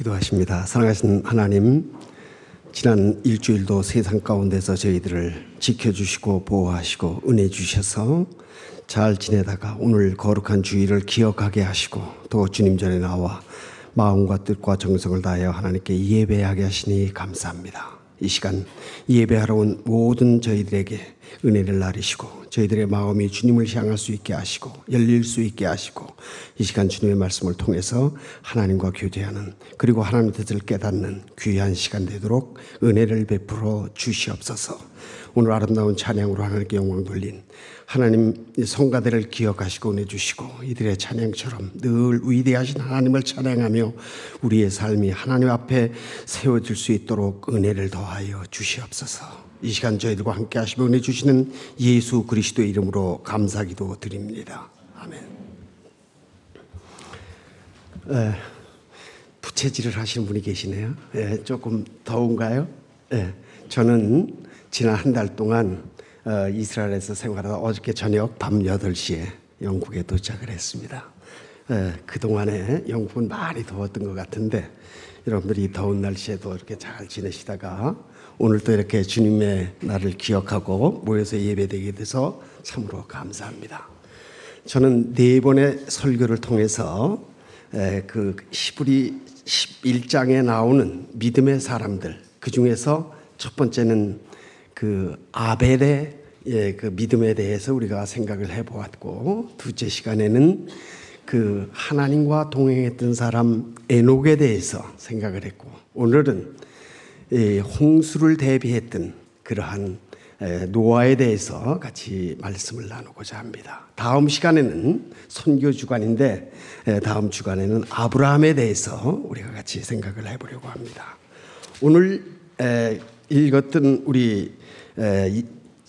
기도하십니다. 사랑하신 하나님, 지난 일주일도 세상 가운데서 저희들을 지켜주시고 보호하시고 은혜 주셔서 잘 지내다가 오늘 거룩한 주일을 기억하게 하시고 또 주님 전에 나와 마음과 뜻과 정성을 다하여 하나님께 예배하게 하시니 감사합니다. 이 시간 예배하러 온 모든 저희들에게 은혜를 나르시고 저희들의 마음이 주님을 향할 수 있게 하시고 열릴 수 있게 하시고 이 시간 주님의 말씀을 통해서 하나님과 교제하는 그리고 하나님의 뜻을 깨닫는 귀한 시간 되도록 은혜를 베풀어 주시옵소서. 오늘 아름다운 찬양으로 하나님께 영광 돌린 하나님 성가대를 기억하시고 내주시고 이들의 찬양처럼 늘 위대하신 하나님을 찬양하며 우리의 삶이 하나님 앞에 세워질 수 있도록 은혜를 더하여 주시옵소서. 이 시간 저희들과 함께 하시며 은혜 주시는 예수 그리스도의 이름으로 감사기도 드립니다. 아멘. 에, 부채질을 하시는 분이 계시네요. 에, 조금 더운가요? 에, 저는 지난 한 달 동안 어, 이스라엘에서 생활하다 어저께 저녁 밤 8시에 영국에 도착을 했습니다. 그동안에 영국은 많이 더웠던 것 같은데 여러분들이 더운 날씨에도 이렇게 잘 지내시다가 오늘 또 이렇게 주님의 날을 기억하고 모여서 예배되게 돼서 참으로 감사합니다. 저는 네 번의 설교를 통해서 그 히브리 11장에 나오는 믿음의 사람들 그 중에서 첫 번째는 그 아벨의 예, 그 믿음에 대해서 우리가 생각을 해보았고 두째 시간에는 그 하나님과 동행했던 사람 에녹에 대해서 생각을 했고 오늘은 홍수를 대비했던 그러한 노아에 대해서 같이 말씀을 나누고자 합니다. 다음 시간에는 선교 주간인데 다음 주간에는 아브라함에 대해서 우리가 같이 생각을 해보려고 합니다. 오늘 읽었던 우리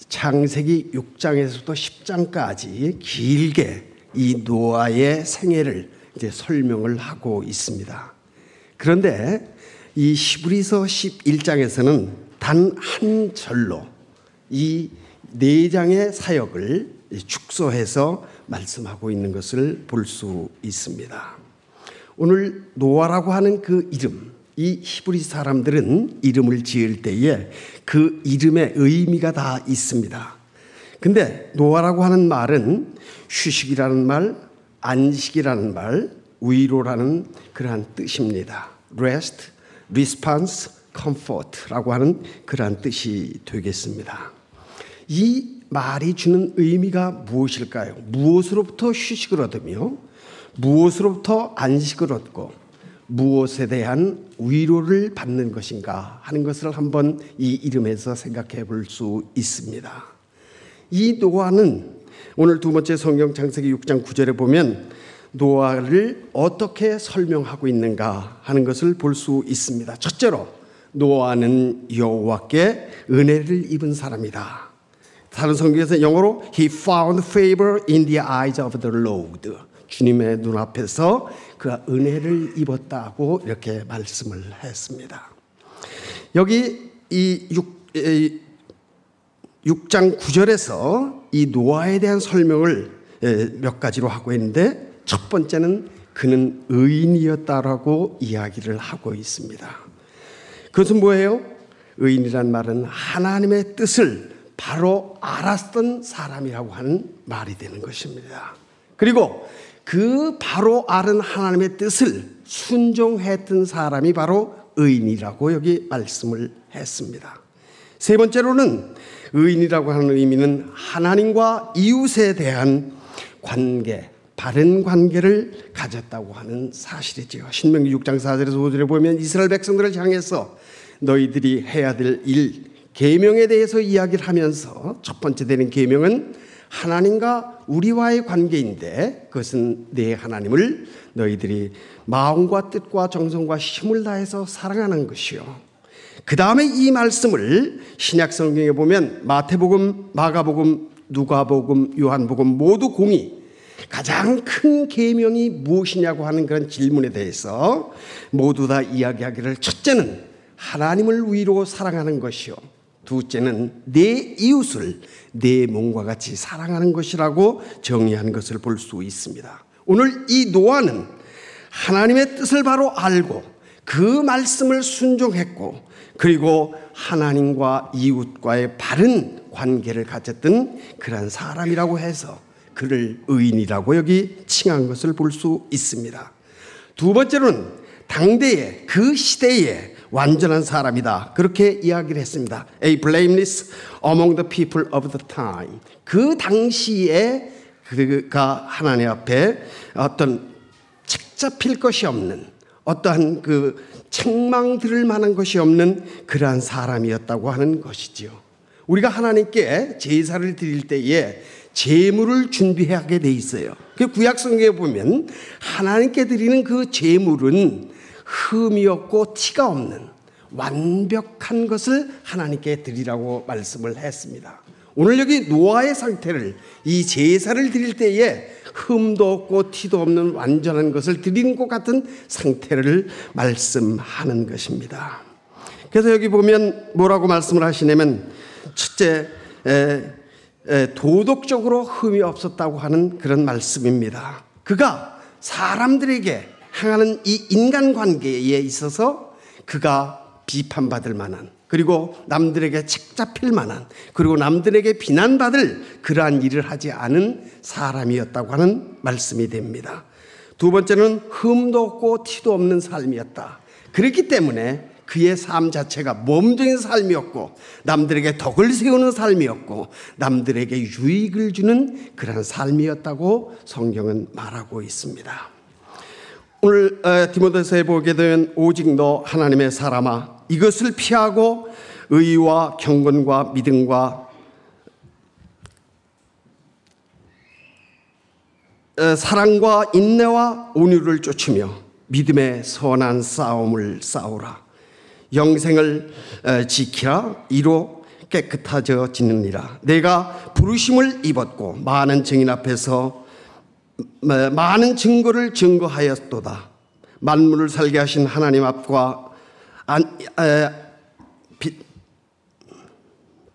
창세기 6장에서부터 10장까지 길게 이 노아의 생애를 이제 설명을 하고 있습니다. 그런데 이 시브리서 11장에서는 단 한 절로 이 네 장의 사역을 축소해서 말씀하고 있는 것을 볼 수 있습니다. 오늘 노아라고 하는 그 이름, 이 히브리 사람들은 이름을 지을 때에 그 이름의 의미가 다 있습니다. 근데 노아라고 하는 말은 휴식이라는 말, 안식이라는 말, 위로라는 그러한 뜻입니다. rest, response, comfort라고 하는 그러한 뜻이 되겠습니다. 이 말이 주는 의미가 무엇일까요? 무엇으로부터 휴식을 얻으며 무엇으로부터 안식을 얻고 무엇에 대한 위로를 받는 것인가 하는 것을 한번 이 이름에서 생각해 볼 수 있습니다. 이 노아는 오늘 두 번째 성경 창세기 6장 9절에 보면 노아를 어떻게 설명하고 있는가 하는 것을 볼 수 있습니다. 첫째로 노아는 여호와께 은혜를 입은 사람이다. 다른 성경에서 영어로 he found favor in the eyes of the Lord. 주님의 눈앞에서 그가 은혜를 입었다고 이렇게 말씀을 했습니다. 여기 이 6, 6장 9절에서 이 노아에 대한 설명을 몇 가지로 하고 있는데 첫 번째는 그는 의인이었다라고 이야기를 하고 있습니다. 그것은 뭐예요? 의인이란 말은 하나님의 뜻을 바로 알았던 사람이라고 하는 말이 되는 것입니다. 그리고 그 바로 아는 하나님의 뜻을 순종했던 사람이 바로 의인이라고 여기 말씀을 했습니다. 세 번째로는 의인이라고 하는 의미는 하나님과 이웃에 대한 관계, 바른 관계를 가졌다고 하는 사실이지요. 신명기 6장 4절에서 5절에 보면 이스라엘 백성들을 향해서 너희들이 해야 될 일, 계명에 대해서 이야기를 하면서 첫 번째 되는 계명은 하나님과 우리와의 관계인데 그것은 내 하나님을 너희들이 마음과 뜻과 정성과 힘을 다해서 사랑하는 것이요. 그 다음에 이 말씀을 신약 성경에 보면 마태복음, 마가복음, 누가복음, 요한복음 모두 공이 가장 큰 계명이 무엇이냐고 하는 그런 질문에 대해서 모두 다 이야기하기를 첫째는 하나님을 위로 사랑하는 것이요. 둘째는 내 이웃을 내 몸과 같이 사랑하는 것이라고 정의한 것을 볼 수 있습니다. 오늘 이 노아는 하나님의 뜻을 바로 알고 그 말씀을 순종했고 그리고 하나님과 이웃과의 바른 관계를 가졌던 그러한 사람이라고 해서 그를 의인이라고 여기 칭한 것을 볼 수 있습니다. 두 번째로는 당대의 그 시대에 완전한 사람이다. 그렇게 이야기를 했습니다. A blameless among the people of the time. 그 당시에 그가 하나님 앞에 어떤 책 잡힐 것이 없는 어떠한 그 책망 들을 만한 것이 없는 그러한 사람이었다고 하는 것이지요. 우리가 하나님께 제사를 드릴 때에 제물을 준비하게 돼 있어요. 그 구약 성경에 보면 하나님께 드리는 그 제물은 흠이 없고 티가 없는 완벽한 것을 하나님께 드리라고 말씀을 했습니다. 오늘 여기 노아의 상태를 이 제사를 드릴 때에 흠도 없고 티도 없는 완전한 것을 드리는 것 같은 상태를 말씀하는 것입니다. 그래서 여기 보면 뭐라고 말씀을 하시냐면 첫째 에, 에, 도덕적으로 흠이 없었다고 하는 그런 말씀입니다. 그가 사람들에게 행하는 이 인간관계에 있어서 그가 비판받을 만한 그리고 남들에게 책 잡힐 만한 그리고 남들에게 비난받을 그러한 일을 하지 않은 사람이었다고 하는 말씀이 됩니다. 두 번째는 흠도 없고 티도 없는 삶이었다. 그렇기 때문에 그의 삶 자체가 몸적인 삶이었고 남들에게 덕을 세우는 삶이었고 남들에게 유익을 주는 그런 삶이었다고 성경은 말하고 있습니다. 오늘 어, 디모데서에 보게 된 오직 너 하나님의 사람아 이것을 피하고 의와 경건과 믿음과 사랑과 인내와 온유를 쫓으며 믿음의 선한 싸움을 싸우라. 영생을 지키라. 이로 깨끗하지느니라. 내가 부르심을 입었고 많은 증인 앞에서 많은 증거를 증거하였도다. 만물을 살게 하신 하나님 앞과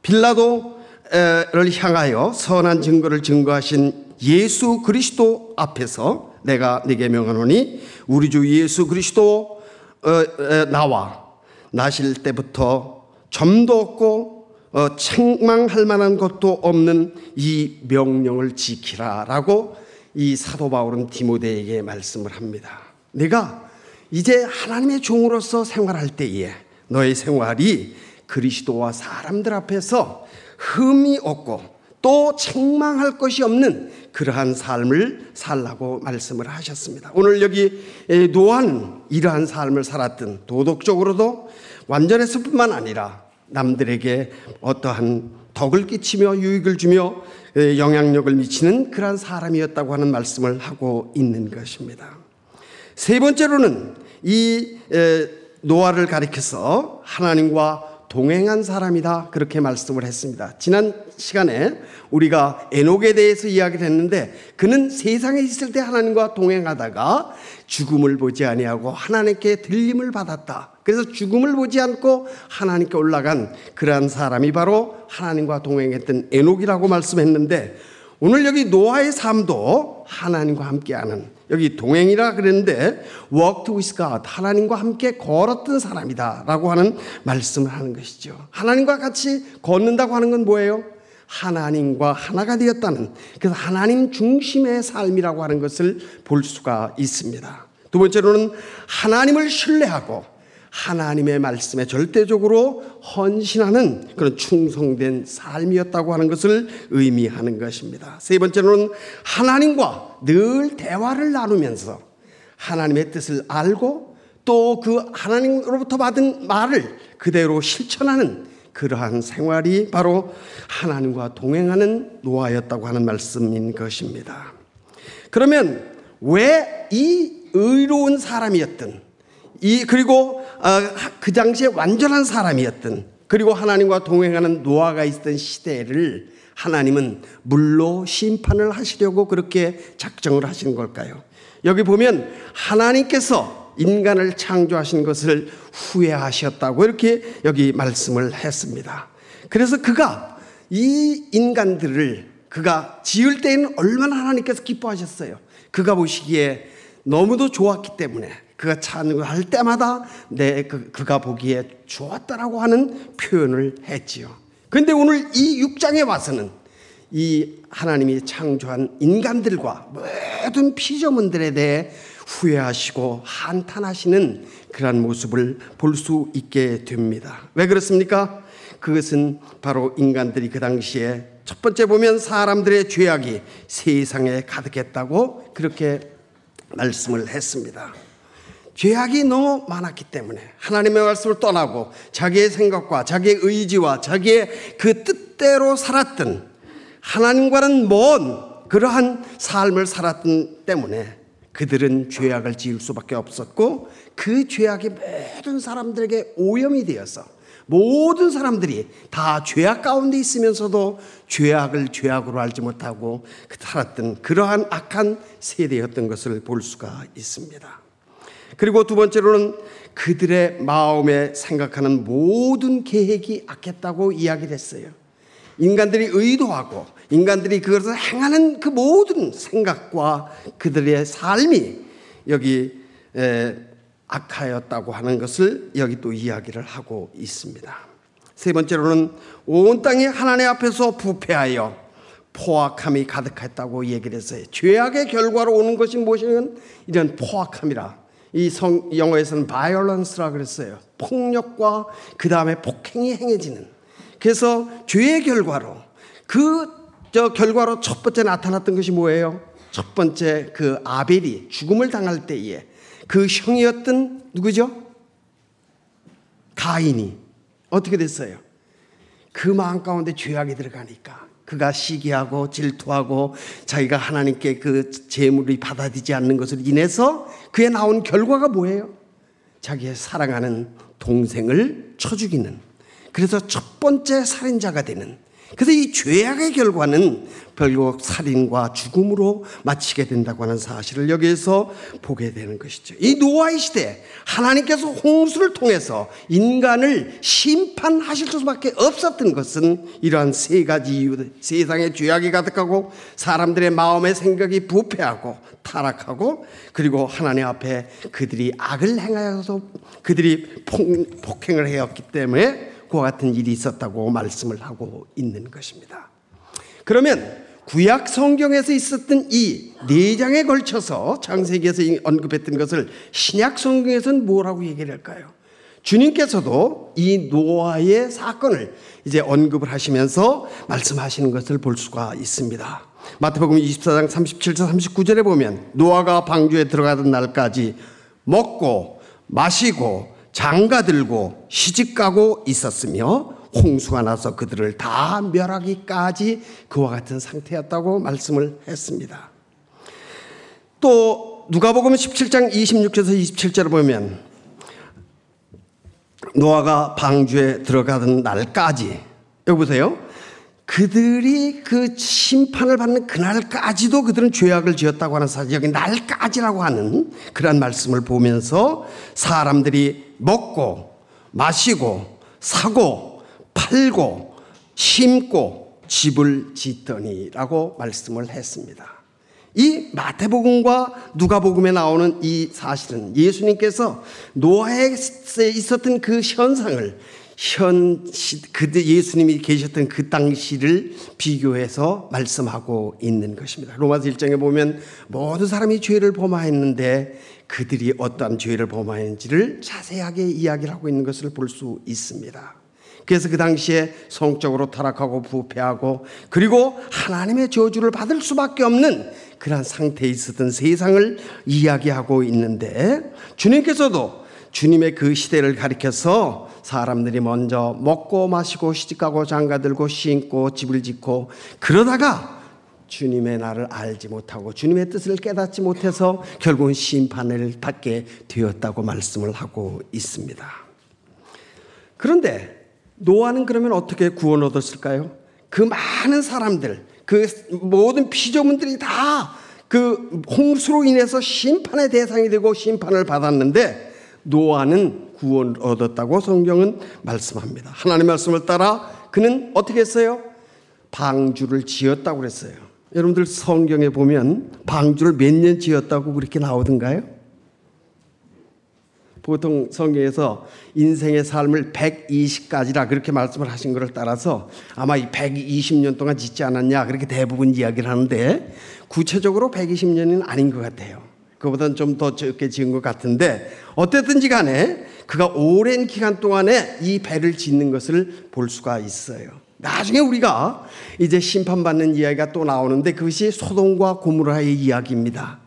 빌라도를 향하여 선한 증거를 증거하신 예수 그리스도 앞에서 내가 네게 명하노니 우리 주 예수 그리스도 어, 나와 나실 때부터 점도 없고 어, 책망할 만한 것도 없는 이 명령을 지키라라고 이 사도 바울은 디모데에게 말씀을 합니다. 내가 이제 하나님의 종으로서 생활할 때에 너의 생활이 그리스도와 사람들 앞에서 흠이 없고 또 책망할 것이 없는 그러한 삶을 살라고 말씀을 하셨습니다. 오늘 여기 노안 이러한 삶을 살았던 도덕적으로도 완전했을 뿐만 아니라 남들에게 어떠한 덕을 끼치며 유익을 주며 영향력을 미치는 그러한 사람이었다고 하는 말씀을 하고 있는 것입니다. 세 번째로는 이 노아를 가리켜서 하나님과 동행한 사람이다 그렇게 말씀을 했습니다. 지난 시간에 우리가 에녹에 대해서 이야기를 했는데 그는 세상에 있을 때 하나님과 동행하다가 죽음을 보지 아니하고 하나님께 들림을 받았다. 그래서 죽음을 보지 않고 하나님께 올라간 그러한 사람이 바로 하나님과 동행했던 에녹이라고 말씀했는데 오늘 여기 노아의 삶도 하나님과 함께하는 여기 동행이라 그랬는데 walked with God 하나님과 함께 걸었던 사람이다라고 하는 말씀을 하는 것이죠. 하나님과 같이 걷는다고 하는 건 뭐예요? 하나님과 하나가 되었다는 그래서 하나님 중심의 삶이라고 하는 것을 볼 수가 있습니다. 두 번째로는 하나님을 신뢰하고 하나님의 말씀에 절대적으로 헌신하는 그런 충성된 삶이었다고 하는 것을 의미하는 것입니다. 세 번째로는 하나님과 늘 대화를 나누면서 하나님의 뜻을 알고 또 그 하나님으로부터 받은 말을 그대로 실천하는 그러한 생활이 바로 하나님과 동행하는 노아였다고 하는 말씀인 것입니다. 그러면 왜 이 의로운 사람이었던 이 그리고 어, 그 당시에 완전한 사람이었던 그리고 하나님과 동행하는 노아가 있던 시대를 하나님은 물로 심판을 하시려고 그렇게 작정을 하신 걸까요? 여기 보면 하나님께서 인간을 창조하신 것을 후회하셨다고 이렇게 여기 말씀을 했습니다. 그래서 그가 이 인간들을 그가 지을 때에는 얼마나 하나님께서 기뻐하셨어요. 그가 보시기에 너무도 좋았기 때문에 그가 찬양할 때마다 내 그, 그가 보기에 좋았다라고 하는 표현을 했지요. 그런데 오늘 이 6장에 와서는 이 하나님이 창조한 인간들과 모든 피조물들에 대해 후회하시고 한탄하시는 그러한 모습을 볼 수 있게 됩니다. 왜 그렇습니까? 그것은 바로 인간들이 그 당시에 첫 번째 보면 사람들의 죄악이 세상에 가득했다고 그렇게 말씀을 했습니다. 죄악이 너무 많았기 때문에 하나님의 말씀을 떠나고 자기의 생각과 자기의 의지와 자기의 그 뜻대로 살았던 하나님과는 먼 그러한 삶을 살았던 때문에 그들은 죄악을 지을 수밖에 없었고 그 죄악이 모든 사람들에게 오염이 되어서 모든 사람들이 다 죄악 가운데 있으면서도 죄악을 죄악으로 알지 못하고 살았던 그러한 악한 세대였던 것을 볼 수가 있습니다. 그리고 두 번째로는 그들의 마음에 생각하는 모든 계획이 악했다고 이야기했어요. 인간들이 의도하고 인간들이 그것을 행하는 그 모든 생각과 그들의 삶이 여기 악하였다고 하는 것을 여기 또 이야기를 하고 있습니다. 세 번째로는 온 땅이 하나님 앞에서 부패하여 포악함이 가득했다고 얘기를 했어요. 죄악의 결과로 오는 것이 무엇이면 이런 포악함이라. 이 성, 영어에서는 violence라 그랬어요. 폭력과 그 다음에 폭행이 행해지는. 그래서 죄의 결과로 그 저 결과로 첫 번째 나타났던 것이 뭐예요? 첫 번째 그 아벨이 죽음을 당할 때에 그 형이었던 누구죠? 가인이 어떻게 됐어요? 그 마음 가운데 죄악이 들어가니까 그가 시기하고 질투하고 자기가 하나님께 그 재물이 받아들이지 않는 것을 인해서 그에 나온 결과가 뭐예요? 자기의 사랑하는 동생을 쳐 죽이는 그래서 첫 번째 살인자가 되는 그래서 이 죄악의 결과는 결국 살인과 죽음으로 마치게 된다고 하는 사실을 여기에서 보게 되는 것이죠. 이 노아의 시대 하나님께서 홍수를 통해서 인간을 심판하실 수밖에 없었던 것은 이러한 세 가지 이유 세상에 죄악이 가득하고 사람들의 마음의 생각이 부패하고 타락하고 그리고 하나님 앞에 그들이 악을 행하여서 그들이 폭행을 해왔기 때문에 그와 같은 일이 있었다고 말씀을 하고 있는 것입니다. 그러면 구약 성경에서 있었던 이 네 장에 걸쳐서 창세기에서 언급했던 것을 신약 성경에서는 뭐라고 얘기를 할까요? 주님께서도 이 노아의 사건을 이제 언급을 하시면서 말씀하시는 것을 볼 수가 있습니다. 마태복음 24장 37절 39절에 보면 노아가 방주에 들어가던 날까지 먹고 마시고 장가 들고 시집 가고 있었으며 홍수가 나서 그들을 다 멸하기까지 그와 같은 상태였다고 말씀을 했습니다. 또 누가복음 17장 26절에서 27절을 보면 노아가 방주에 들어가던 날까지 여기 보세요. 그들이 그 심판을 받는 그날까지도 그들은 죄악을 지었다고 하는 사실, 여기 날까지라고 하는 그런 말씀을 보면서 사람들이 먹고 마시고 사고 팔고 심고 집을 짓더니라고 말씀을 했습니다. 이 마태복음과 누가복음에 나오는 이 사실은 예수님께서 노아에 있었던 그 현상을 현 그때 예수님이 계셨던 그 당시를 비교해서 말씀하고 있는 것입니다. 로마서 1장에 보면 모든 사람이 죄를 범하였는데 그들이 어떠한 죄를 범하였는지를 자세하게 이야기를 하고 있는 것을 볼 수 있습니다. 그래서 그 당시에 성적으로 타락하고 부패하고 그리고 하나님의 저주를 받을 수밖에 없는 그러한 상태에 있었던 세상을 이야기하고 있는데 주님께서도 주님의 그 시대를 가리켜서 사람들이 먼저 먹고 마시고 시집가고 장가들고 신고 집을 짓고 그러다가 주님의 나를 알지 못하고 주님의 뜻을 깨닫지 못해서 결국은 심판을 받게 되었다고 말씀을 하고 있습니다. 그런데 노아는 그러면 어떻게 구원 얻었을까요? 그 많은 사람들, 그 모든 피조물들이 다 그 홍수로 인해서 심판의 대상이 되고 심판을 받았는데 노아는 구원 얻었다고 성경은 말씀합니다. 하나님 말씀을 따라 그는 어떻게 했어요? 방주를 지었다고 그랬어요. 여러분들 성경에 보면 방주를 몇 년 지었다고 그렇게 나오던가요? 보통 성경에서 인생의 삶을 120가지라 그렇게 말씀을 하신 것을 따라서 아마 이 120년 동안 짓지 않았냐 그렇게 대부분 이야기를 하는데 구체적으로 120년은 아닌 것 같아요. 그보다는 좀 더 적게 지은 것 같은데 어쨌든지 간에 그가 오랜 기간 동안에 이 배를 짓는 것을 볼 수가 있어요. 나중에 우리가 이제 심판받는 이야기가 또 나오는데 그것이 소돔과 고무라의 이야기입니다.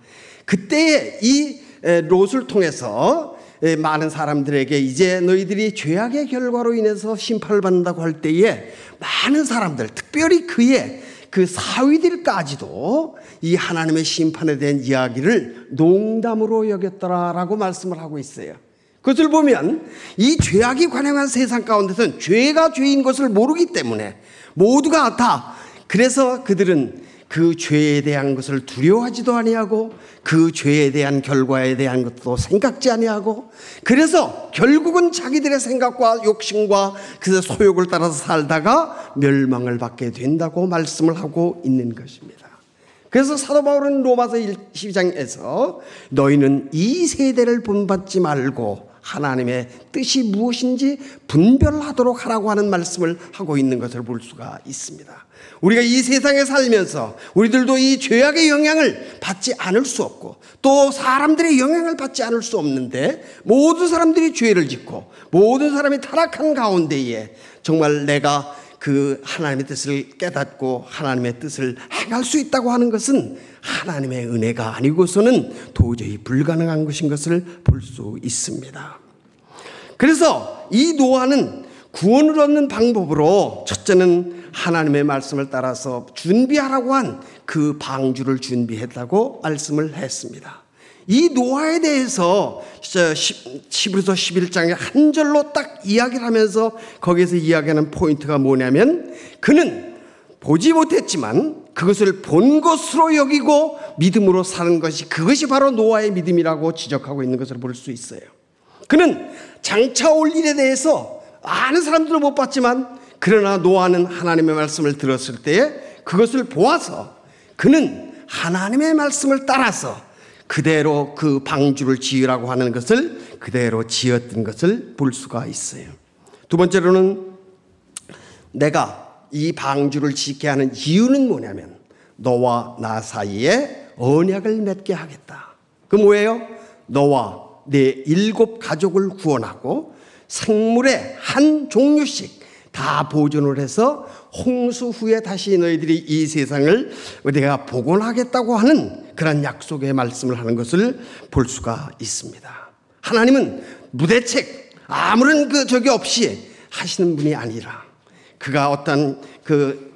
그때 이 롯을 통해서 많은 사람들에게 이제 너희들이 죄악의 결과로 인해서 심판을 받는다고 할 때에 많은 사람들, 특별히 그의 그 사위들까지도 이 하나님의 심판에 대한 이야기를 농담으로 여겼더라라고 말씀을 하고 있어요. 그것을 보면 이 죄악이 관영한 세상 가운데서는 죄가 죄인 것을 모르기 때문에 모두가 다 그래서 그들은 그 죄에 대한 것을 두려워하지도 아니하고 그 죄에 대한 결과에 대한 것도 생각지 아니하고 그래서 결국은 자기들의 생각과 욕심과 그 소욕을 따라서 살다가 멸망을 받게 된다고 말씀을 하고 있는 것입니다. 그래서 사도 바울은 로마서 12장에서 너희는 이 세대를 본받지 말고 하나님의 뜻이 무엇인지 분별하도록 하라고 하는 말씀을 하고 있는 것을 볼 수가 있습니다. 우리가 이 세상에 살면서 우리들도 이 죄악의 영향을 받지 않을 수 없고 또 사람들의 영향을 받지 않을 수 없는데 모든 사람들이 죄를 짓고 모든 사람이 타락한 가운데에 정말 내가 그 하나님의 뜻을 깨닫고 하나님의 뜻을 행할 수 있다고 하는 것은 하나님의 은혜가 아니고서는 도저히 불가능한 것인 것을 볼 수 있습니다. 그래서 이 노아는 구원을 얻는 방법으로 첫째는 하나님의 말씀을 따라서 준비하라고 한 그 방주를 준비했다고 말씀을 했습니다. 이 노아에 대해서 11서 11장에 한 절로 딱 이야기를 하면서 거기에서 이야기하는 포인트가 뭐냐면 그는 보지 못했지만 그것을 본 것으로 여기고 믿음으로 사는 것이 그것이 바로 노아의 믿음이라고 지적하고 있는 것을 볼 수 있어요. 그는 장차 올 일에 대해서 아는 사람들은 못 봤지만 그러나 노아는 하나님의 말씀을 들었을 때에 그것을 보아서 그는 하나님의 말씀을 따라서 그대로 그 방주를 지으라고 하는 것을 그대로 지었던 것을 볼 수가 있어요. 두 번째로는 내가 이 방주를 짓게 하는 이유는 뭐냐면 너와 나 사이에 언약을 맺게 하겠다. 그 뭐예요? 너와 내 일곱 가족을 구원하고 생물의 한 종류씩 다 보존을 해서 홍수 후에 다시 너희들이 이 세상을 내가 복원하겠다고 하는 그런 약속의 말씀을 하는 것을 볼 수가 있습니다. 하나님은 무대책 아무런 그 적이 없이 하시는 분이 아니라 그가 어떤 그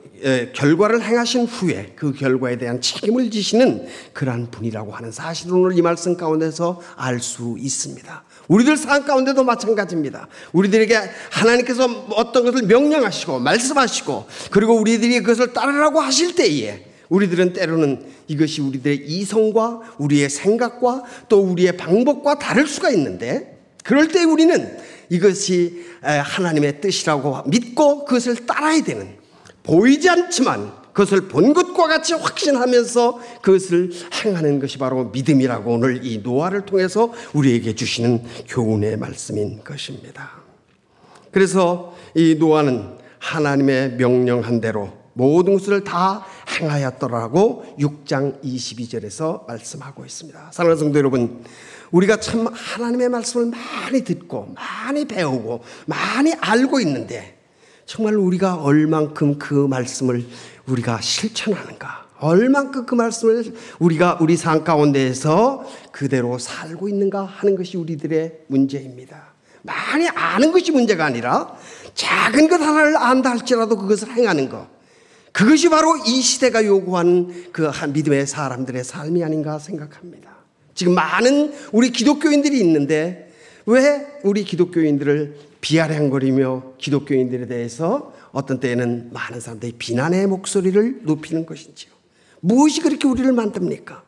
결과를 행하신 후에 그 결과에 대한 책임을 지시는 그러한 분이라고 하는 사실을 오늘 이 말씀 가운데서 알 수 있습니다. 우리들 삶 가운데도 마찬가지입니다. 우리들에게 하나님께서 어떤 것을 명령하시고 말씀하시고 그리고 우리들이 그것을 따르라고 하실 때에 우리들은 때로는 이것이 우리들의 이성과 우리의 생각과 또 우리의 방법과 다를 수가 있는데 그럴 때 우리는 이것이 하나님의 뜻이라고 믿고 그것을 따라야 되는 보이지 않지만 그것을 본 것과 같이 확신하면서 그것을 행하는 것이 바로 믿음이라고 오늘 이 노아를 통해서 우리에게 주시는 교훈의 말씀인 것입니다. 그래서 이 노아는 하나님의 명령한 대로 모든 것을 다 행하였더라고 6장 22절에서 말씀하고 있습니다. 사랑하는 성도 여러분, 우리가 참 하나님의 말씀을 많이 듣고 많이 배우고 많이 알고 있는데 정말 우리가 얼만큼 그 말씀을 우리가 실천하는가? 얼만큼 그 말씀을 우리가 우리 삶 가운데에서 그대로 살고 있는가 하는 것이 우리들의 문제입니다. 많이 아는 것이 문제가 아니라 작은 것 하나를 안다 할지라도 그것을 행하는 것. 그것이 바로 이 시대가 요구하는 그 믿음의 사람들의 삶이 아닌가 생각합니다. 지금 많은 우리 기독교인들이 있는데 왜 우리 기독교인들을 비아냥거리며 기독교인들에 대해서 어떤 때에는 많은 사람들이 비난의 목소리를 높이는 것인지요. 무엇이 그렇게 우리를 만듭니까?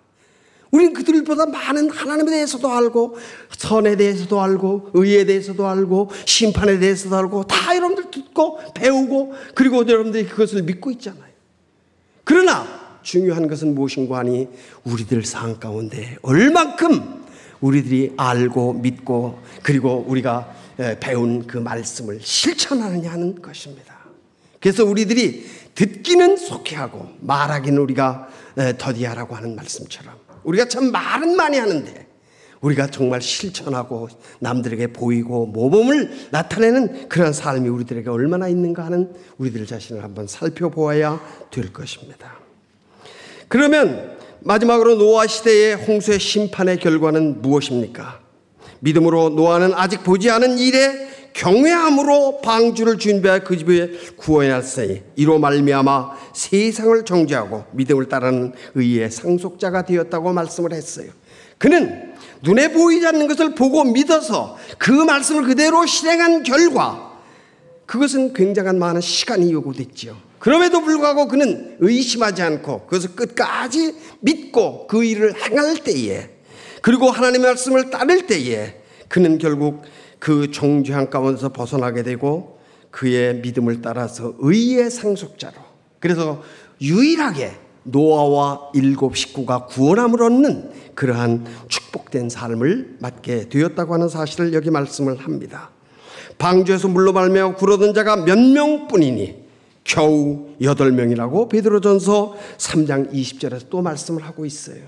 우리는 그들보다 많은 하나님에 대해서도 알고 선에 대해서도 알고 의에 대해서도 알고 심판에 대해서도 알고 다 여러분들 듣고 배우고 그리고 여러분들이 그것을 믿고 있잖아요. 그러나 중요한 것은 무엇인가 하니 우리들 삶 가운데 얼만큼 우리들이 알고 믿고 그리고 우리가 배운 그 말씀을 실천하느냐 하는 것입니다. 그래서 우리들이 듣기는 속해하고 말하기는 우리가 더디하라고 하는 말씀처럼 우리가 참 말은 많이 하는데 우리가 정말 실천하고 남들에게 보이고 모범을 나타내는 그런 삶이 우리들에게 얼마나 있는가 하는 우리들 자신을 한번 살펴보아야 될 것입니다. 그러면 마지막으로 노아 시대의 홍수의 심판의 결과는 무엇입니까? 믿음으로 노아는 아직 보지 않은 일에 경외함으로 방주를 준비해 그 집에 구원했으니 이로 말미암아 세상을 정죄하고 믿음을 따르는 의의 상속자가 되었다고 말씀을 했어요. 그는 눈에 보이지 않는 것을 보고 믿어서 그 말씀을 그대로 실행한 결과 그것은 굉장한 많은 시간이 요구됐지요. 그럼에도 불구하고 그는 의심하지 않고 그것을 끝까지 믿고 그 일을 행할 때에 그리고 하나님의 말씀을 따를 때에 그는 결국 그 종죄한 가운데서 벗어나게 되고 그의 믿음을 따라서 의의 상속자로 그래서 유일하게 노아와 일곱 식구가 구원함을 얻는 그러한 축복된 삶을 맞게 되었다고 하는 사실을 여기 말씀을 합니다. 방주에서 물로 말며 구르던 자가 몇 명뿐이니 겨우 여덟 명이라고 베드로전서 3장 20절에서 또 말씀을 하고 있어요.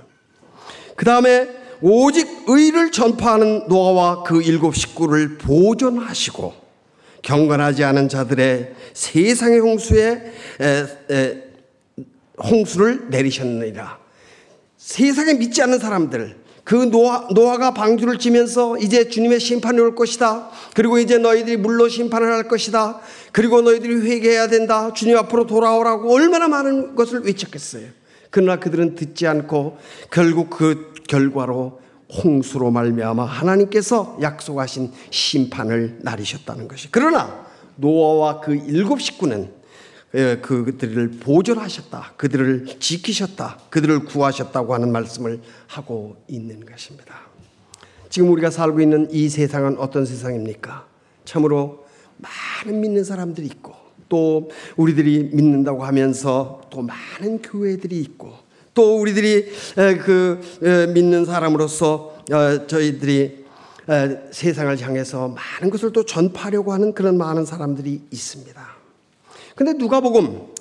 그 다음에 오직 의를 전파하는 노아와 그 일곱 식구를 보존하시고 경건하지 않은 자들의 세상의 홍수에 에, 에, 홍수를 내리셨느니라. 세상에 믿지 않는 사람들, 그 노아, 노아가 방주를 지면서 이제 주님의 심판이 올 것이다. 그리고 이제 너희들이 물로 심판을 할 것이다. 그리고 너희들이 회개해야 된다. 주님 앞으로 돌아오라고 얼마나 많은 것을 외쳤겠어요. 그러나 그들은 듣지 않고 결국 그 결과로 홍수로 말미암아 하나님께서 약속하신 심판을 나리셨다는 것이. 그러나 노아와 그 일곱 식구는 예, 그들을 보존하셨다. 그들을 지키셨다. 그들을 구하셨다고 하는 말씀을 하고 있는 것입니다. 지금 우리가 살고 있는 이 세상은 어떤 세상입니까? 참으로 많은 믿는 사람들이 있고 또 우리들이 믿는다고 하면서 또 많은 교회들이 있고 또 우리들이 그 믿는 사람으로서 어, 저희들이 세상을 향해서 많은 것을 또 전파하려고 하는 그런 많은 사람들이 있습니다. 근데 누가복음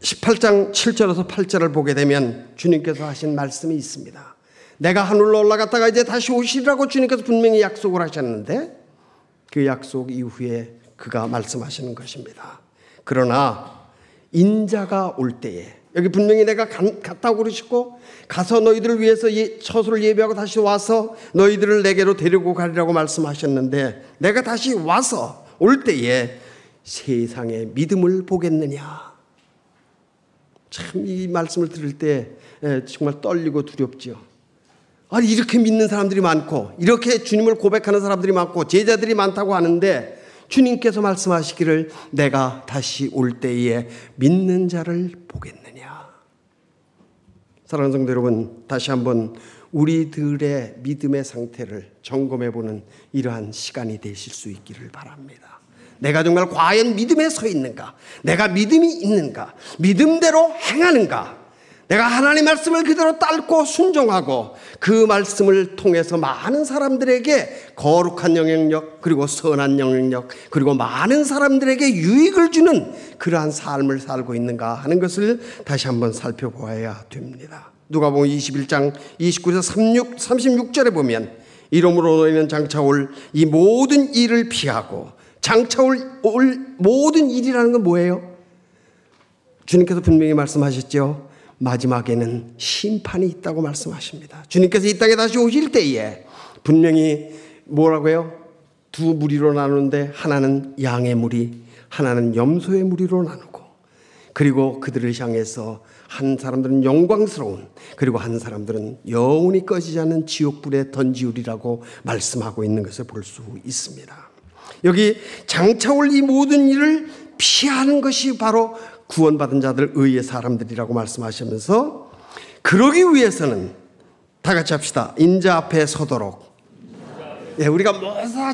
18장 7절에서 8절을 보게 되면 주님께서 하신 말씀이 있습니다. 내가 하늘로 올라갔다가 이제 다시 오시리라고 주님께서 분명히 약속을 하셨는데 그 약속 이후에 그가 말씀하시는 것입니다. 그러나 인자가 올 때에 여기 분명히 내가 갔다고 그러시고 가서 너희들을 위해서 처소를 예배하고 다시 와서 너희들을 내게로 데리고 가리라고 말씀하셨는데 내가 다시 와서 올 때에 세상의 믿음을 보겠느냐. 참 이 말씀을 들을 때 정말 떨리고 두렵죠. 아니 이렇게 믿는 사람들이 많고 이렇게 주님을 고백하는 사람들이 많고 제자들이 많다고 하는데 주님께서 말씀하시기를 내가 다시 올 때에 믿는 자를 보겠느냐. 사랑하는 성도 여러분, 다시 한번 우리들의 믿음의 상태를 점검해 보는 이러한 시간이 되실 수 있기를 바랍니다. 내가 정말 과연 믿음에 서 있는가? 내가 믿음이 있는가? 믿음대로 행하는가? 내가 하나님 말씀을 그대로 따고 순종하고 그 말씀을 통해서 많은 사람들에게 거룩한 영향력 그리고 선한 영향력 그리고 많은 사람들에게 유익을 주는 그러한 삶을 살고 있는가 하는 것을 다시 한번 살펴보아야 됩니다. 누가 보면 21장 29절 36, 36절에 보면 이름으로 너희는 장차 올 이 모든 일을 피하고 장차 올, 올 모든 일이라는 건 뭐예요? 주님께서 분명히 말씀하셨죠. 마지막에는 심판이 있다고 말씀하십니다. 주님께서 이 땅에 다시 오실 때에 분명히 뭐라고요? 두 무리로 나누는데 하나는 양의 무리, 하나는 염소의 무리로 나누고 그리고 그들을 향해서 한 사람들은 영광스러운 그리고 한 사람들은 영원히 꺼지지 않는 지옥불에 던지우리라고 말씀하고 있는 것을 볼 수 있습니다. 여기 장차 올 이 모든 일을 피하는 것이 바로 구원받은 자들 의의 사람들이라고 말씀하시면서 그러기 위해서는 다 같이 합시다. 인자 앞에 서도록. 예, 우리가 모두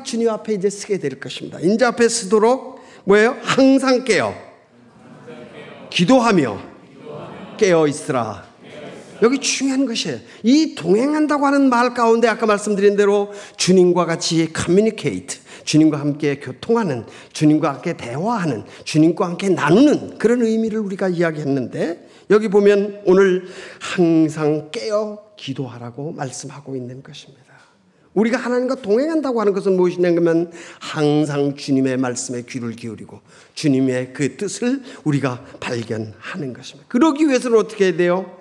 주님 앞에 이제 서게 될 것입니다. 인자 앞에 서도록 뭐예요? 항상 깨어. 기도하며 깨어 있으라. 여기 중요한 것이에요. 이 동행한다고 하는 말 가운데 아까 말씀드린 대로 주님과 같이 커뮤니케이트, 주님과 함께 교통하는, 주님과 함께 대화하는, 주님과 함께 나누는 그런 의미를 우리가 이야기했는데 여기 보면 오늘 항상 깨어 기도하라고 말씀하고 있는 것입니다. 우리가 하나님과 동행한다고 하는 것은 무엇이냐면 항상 주님의 말씀에 귀를 기울이고 주님의 그 뜻을 우리가 발견하는 것입니다. 그러기 위해서는 어떻게 해야 돼요?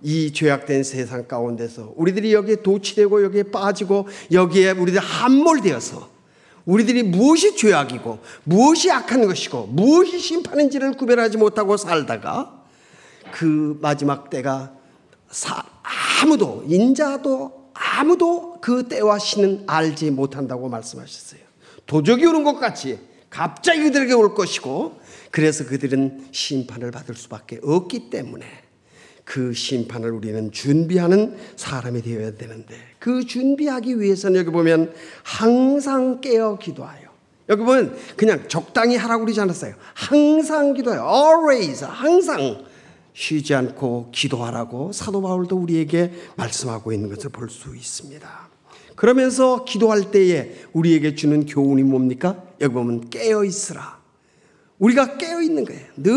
이 죄악된 세상 가운데서 우리들이 여기에 도취되고 여기에 빠지고 여기에 우리들 함몰되어서 우리들이 무엇이 죄악이고 무엇이 악한 것이고 무엇이 심판인지를 구별하지 못하고 살다가 그 마지막 때가 아무도 인자도 아무도 그 때와 시는 알지 못한다고 말씀하셨어요. 도적이 오는 것 같이 갑자기 그들에게 올 것이고 그래서 그들은 심판을 받을 수밖에 없기 때문에 그 심판을 우리는 준비하는 사람이 되어야 되는데 그 준비하기 위해서는 여기 보면 항상 깨어 기도하여 여기 보면 그냥 적당히 하라고 그러지 않았어요. 항상 기도해요. always 항상 쉬지 않고 기도하라고 사도 바울도 우리에게 말씀하고 있는 것을 볼 수 있습니다. 그러면서 기도할 때에 우리에게 주는 교훈이 뭡니까? 여기 보면 깨어 있으라. 우리가 깨어 있는 거예요. 늘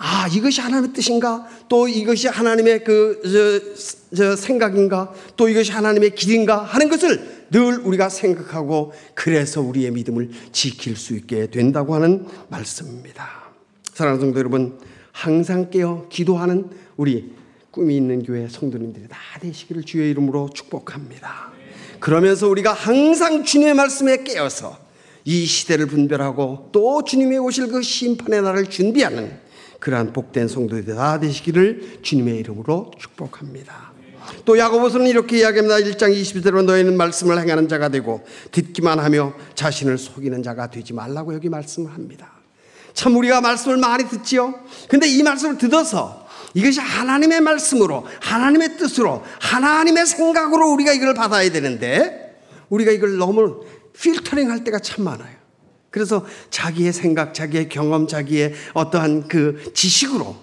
아, 이것이 하나님의 뜻인가? 또 이것이 하나님의 그, 저, 저 생각인가? 또 이것이 하나님의 길인가? 하는 것을 늘 우리가 생각하고 그래서 우리의 믿음을 지킬 수 있게 된다고 하는 말씀입니다. 사랑하는 성도 여러분, 항상 깨어 기도하는 우리 꿈이 있는 교회 성도님들이 다 되시기를 주의 이름으로 축복합니다. 그러면서 우리가 항상 주님의 말씀에 깨어서 이 시대를 분별하고 또 주님의 오실 그 심판의 날을 준비하는 그러한 복된 성도들이 다 되시기를 주님의 이름으로 축복합니다. 또 야고보서는 이렇게 이야기합니다. 1장 20절로 너희는 말씀을 행하는 자가 되고 듣기만 하며 자신을 속이는 자가 되지 말라고 여기 말씀을 합니다. 참 우리가 말씀을 많이 듣지요. 근데 이 말씀을 듣어서 이것이 하나님의 말씀으로 하나님의 뜻으로 하나님의 생각으로 우리가 이걸 받아야 되는데 우리가 이걸 너무 필터링 할 때가 참 많아요. 그래서 자기의 생각, 자기의 경험, 자기의 어떠한 그 지식으로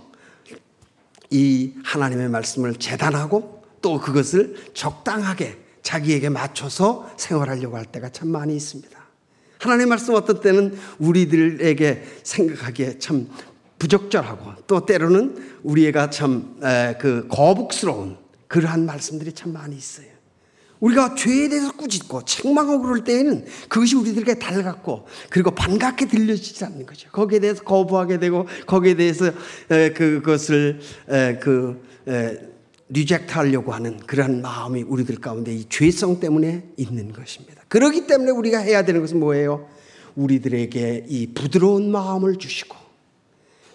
이 하나님의 말씀을 재단하고 또 그것을 적당하게 자기에게 맞춰서 생활하려고 할 때가 참 많이 있습니다. 하나님의 말씀 어떤 때는 우리들에게 생각하기에 참 부적절하고 또 때로는 우리가 참 그 거북스러운 그러한 말씀들이 참 많이 있어요. 우리가 죄에 대해서 꾸짖고 책망하고 그럴 때에는 그것이 우리들에게 달갑고 그리고 반갑게 들려지지 않는 거죠. 거기에 대해서 거부하게 되고 거기에 대해서 그것을 그 reject 하려고 하는 그러한 마음이 우리들 가운데 이 죄성 때문에 있는 것입니다. 그렇기 때문에 우리가 해야 되는 것은 뭐예요? 우리들에게 이 부드러운 마음을 주시고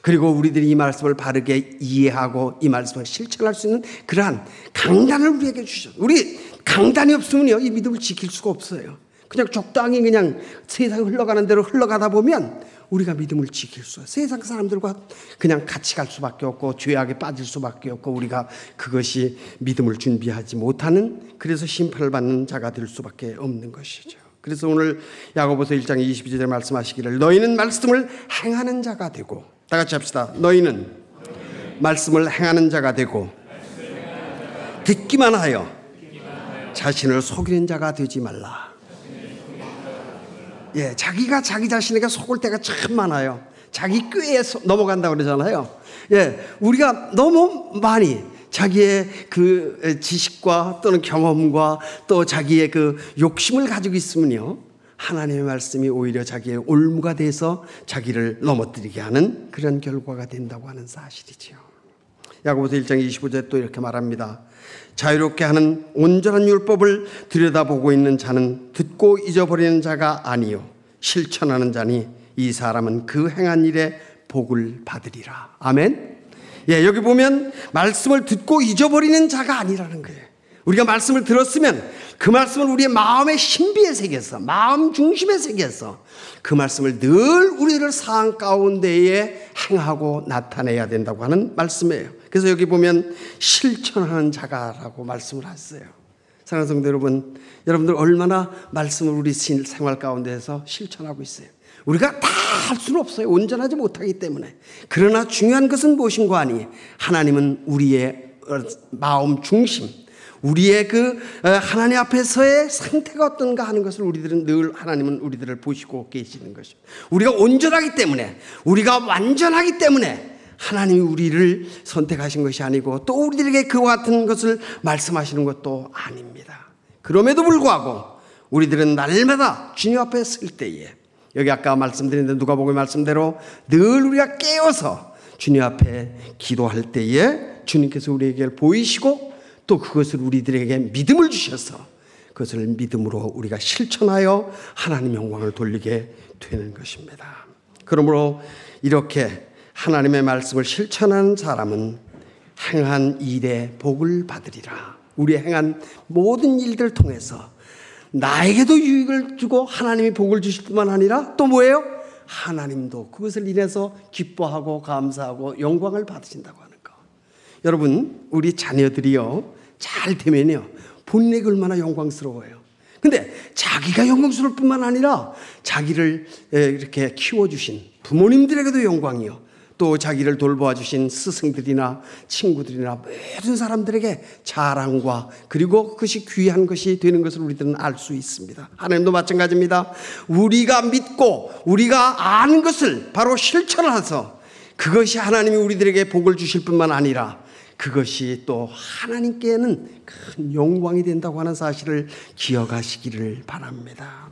그리고 우리들이 이 말씀을 바르게 이해하고 이 말씀을 실천할 수 있는 그러한 강단을 우리에게 주셨 우리 강단이 없으면요, 이 믿음을 지킬 수가 없어요. 그냥 적당히 그냥 세상 흘러가는 대로 흘러가다 보면 우리가 믿음을 지킬 수, 세상 사람들과 그냥 같이 갈 수밖에 없고 죄악에 빠질 수밖에 없고 우리가 그것이 믿음을 준비하지 못하는 그래서 심판을 받는 자가 될 수밖에 없는 것이죠. 그래서 오늘 야고보서 1장 22절에 말씀하시기를 너희는 말씀을 행하는 자가 되고 다 같이 합시다. 너희는 말씀을 행하는 자가 되고 듣기만 하여 자신을 속이는 자가 되지 말라. 예, 자기가 자기 자신에게 속을 때가 참 많아요. 자기 꾀에 넘어간다 그러잖아요. 예, 우리가 너무 많이 자기의 그 지식과 또는 경험과 또 자기의 그 욕심을 가지고 있으면요. 하나님의 말씀이 오히려 자기의 올무가 돼서 자기를 넘어뜨리게 하는 그런 결과가 된다고 하는 사실이지요. 야고보서 1장 25절에 또 이렇게 말합니다. 자유롭게 하는 온전한 율법을 들여다보고 있는 자는 듣고 잊어버리는 자가 아니요 실천하는 자니 이 사람은 그 행한 일에 복을 받으리라. 아멘. 예, 여기 보면 말씀을 듣고 잊어버리는 자가 아니라는 거예요. 우리가 말씀을 들었으면 그 말씀을 우리의 마음의 신비에 새겨서 마음 중심에 새겨서 그 말씀을 늘 우리를 사안 가운데에 행하고 나타내야 된다고 하는 말씀이에요. 그래서 여기 보면 실천하는 자가라고 말씀을 하셨어요. 사랑하는 성도 여러분, 여러분들 얼마나 말씀을 우리 생활 가운데서 실천하고 있어요. 우리가 다 할 수는 없어요. 온전하지 못하기 때문에. 그러나 중요한 것은 무엇인가 하니 하나님은 우리의 마음 중심, 우리의 그 어, 하나님 앞에서의 상태가 어떤가 하는 것을 우리들은 늘 하나님은 우리들을 보시고 계시는 것입니다. 우리가 온전하기 때문에, 우리가 완전하기 때문에 하나님이 우리를 선택하신 것이 아니고 또 우리들에게 그와 같은 것을 말씀하시는 것도 아닙니다. 그럼에도 불구하고 우리들은 날마다 주님 앞에 설 때에 여기 아까 말씀드린 누가복음 말씀대로 늘 우리가 깨어서 주님 앞에 기도할 때에 주님께서 우리에게 보이시고 또 그것을 우리들에게 믿음을 주셔서 그것을 믿음으로 우리가 실천하여 하나님 영광을 돌리게 되는 것입니다. 그러므로 이렇게 하나님의 말씀을 실천하는 사람은 행한 일에 복을 받으리라. 우리 행한 모든 일들 통해서 나에게도 유익을 주고 하나님이 복을 주실 뿐만 아니라 또 뭐예요? 하나님도 그것을 인해서 기뻐하고 감사하고 영광을 받으신다고 하는 거. 여러분, 우리 자녀들이요, 잘 되면요, 본인에게 얼마나 영광스러워요. 근데 자기가 영광스러울 뿐만 아니라 자기를 이렇게 키워주신 부모님들에게도 영광이요. 또 자기를 돌보아 주신 스승들이나 친구들이나 모든 사람들에게 자랑과 그리고 그것이 귀한 것이 되는 것을 우리들은 알 수 있습니다. 하나님도 마찬가지입니다. 우리가 믿고 우리가 아는 것을 바로 실천해서 그것이 하나님이 우리들에게 복을 주실 뿐만 아니라 그것이 또 하나님께는 큰 영광이 된다고 하는 사실을 기억하시기를 바랍니다.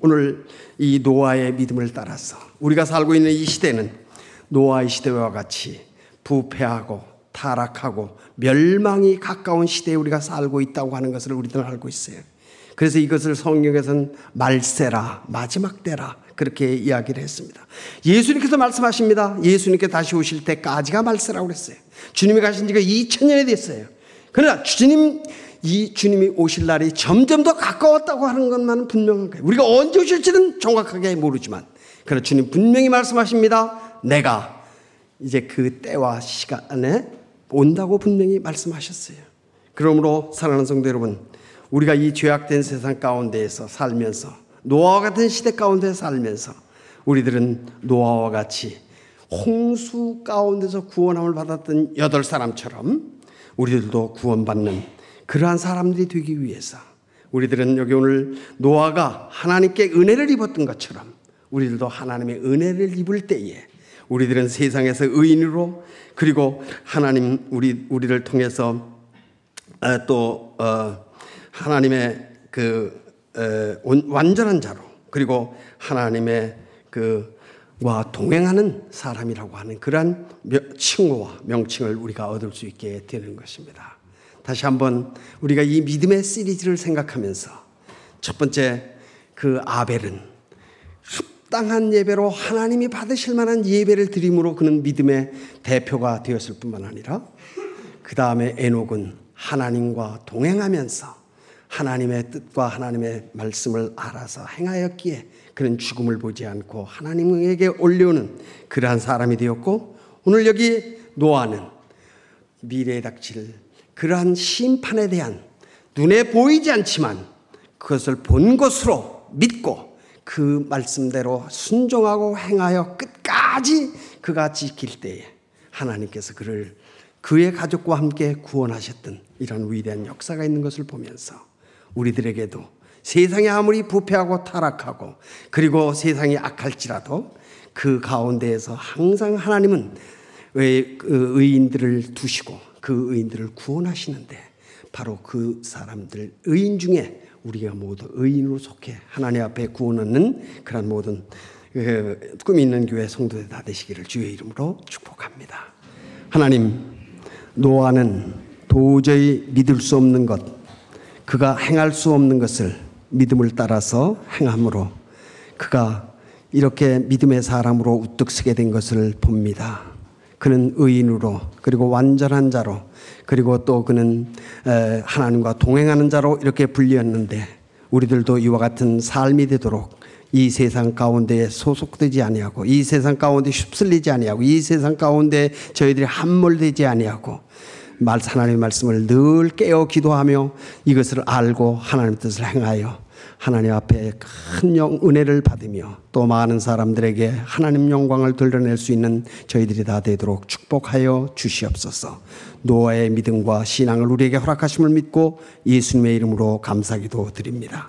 오늘 이 노아의 믿음을 따라서 우리가 살고 있는 이 시대는 노아의 시대와 같이 부패하고 타락하고 멸망이 가까운 시대에 우리가 살고 있다고 하는 것을 우리들은 알고 있어요. 그래서 이것을 성경에서는 말세라, 마지막 때라, 그렇게 이야기를 했습니다. 예수님께서 말씀하십니다. 예수님께 다시 오실 때까지가 말세라고 그랬어요. 주님이 가신 지가 2000년이 됐어요. 그러나 주님, 이 주님이 오실 날이 점점 더 가까웠다고 하는 것만은 분명한 거예요. 우리가 언제 오실지는 정확하게 모르지만, 그러나 주님 분명히 말씀하십니다. 내가 이제 그 때와 시간에 온다고 분명히 말씀하셨어요. 그러므로 사랑하는 성도 여러분, 우리가 이 죄악된 세상 가운데에서 살면서 노아와 같은 시대 가운데 살면서 우리들은 노아와 같이 홍수 가운데서 구원함을 받았던 여덟 사람처럼 우리들도 구원받는 그러한 사람들이 되기 위해서 우리들은 여기 오늘 노아가 하나님께 은혜를 입었던 것처럼 우리들도 하나님의 은혜를 입을 때에 우리들은 세상에서 의인으로 그리고 하나님 우리 우리를 통해서 어, 또 어, 하나님의 그 완전한 자로 그리고 하나님의 그와 동행하는 사람이라고 하는 그러한 칭호와 명칭을 우리가 얻을 수 있게 되는 것입니다. 다시 한번 우리가 이 믿음의 시리즈를 생각하면서 첫 번째 그 아벨은 합당한 예배로 하나님이 받으실 만한 예배를 드림으로 그는 믿음의 대표가 되었을 뿐만 아니라 그 다음에 에녹은 하나님과 동행하면서 하나님의 뜻과 하나님의 말씀을 알아서 행하였기에 그는 죽음을 보지 않고 하나님에게 올려오는 그러한 사람이 되었고 오늘 여기 노아는 미래에 닥칠 그러한 심판에 대한 눈에 보이지 않지만 그것을 본 것으로 믿고 그 말씀대로 순종하고 행하여 끝까지 그가 지킬 때에 하나님께서 그를 그의 가족과 함께 구원하셨던 이런 위대한 역사가 있는 것을 보면서 우리들에게도 세상이 아무리 부패하고 타락하고 그리고 세상이 악할지라도 그 가운데에서 항상 하나님은 그 의인들을 두시고 그 의인들을 구원하시는데 바로 그 사람들 의인 중에 우리가 모두 의인으로 속해 하나님 앞에 구원 얻는 그런 모든 그 꿈이 있는 교회 성도들 다 되시기를 주의 이름으로 축복합니다. 하나님, 노아는 도저히 믿을 수 없는 것, 그가 행할 수 없는 것을 믿음을 따라서 행함으로 그가 이렇게 믿음의 사람으로 우뚝 서게 된 것을 봅니다. 그는 의인으로 그리고 완전한 자로 그리고 또 그는 하나님과 동행하는 자로 이렇게 불리었는데 우리들도 이와 같은 삶이 되도록 이 세상 가운데 소속되지 아니하고 이 세상 가운데 휩쓸리지 아니하고 이 세상 가운데 저희들이 함몰되지 아니하고 말 하나님의 말씀을 늘 깨어 기도하며 이것을 알고 하나님의 뜻을 행하여 하나님 앞에 큰 영- 은혜를 받으며 또 많은 사람들에게 하나님 영광을 드러낼 수 있는 저희들이 다 되도록 축복하여 주시옵소서. 노아의 믿음과 신앙을 우리에게 허락하심을 믿고 예수님의 이름으로 감사기도 드립니다.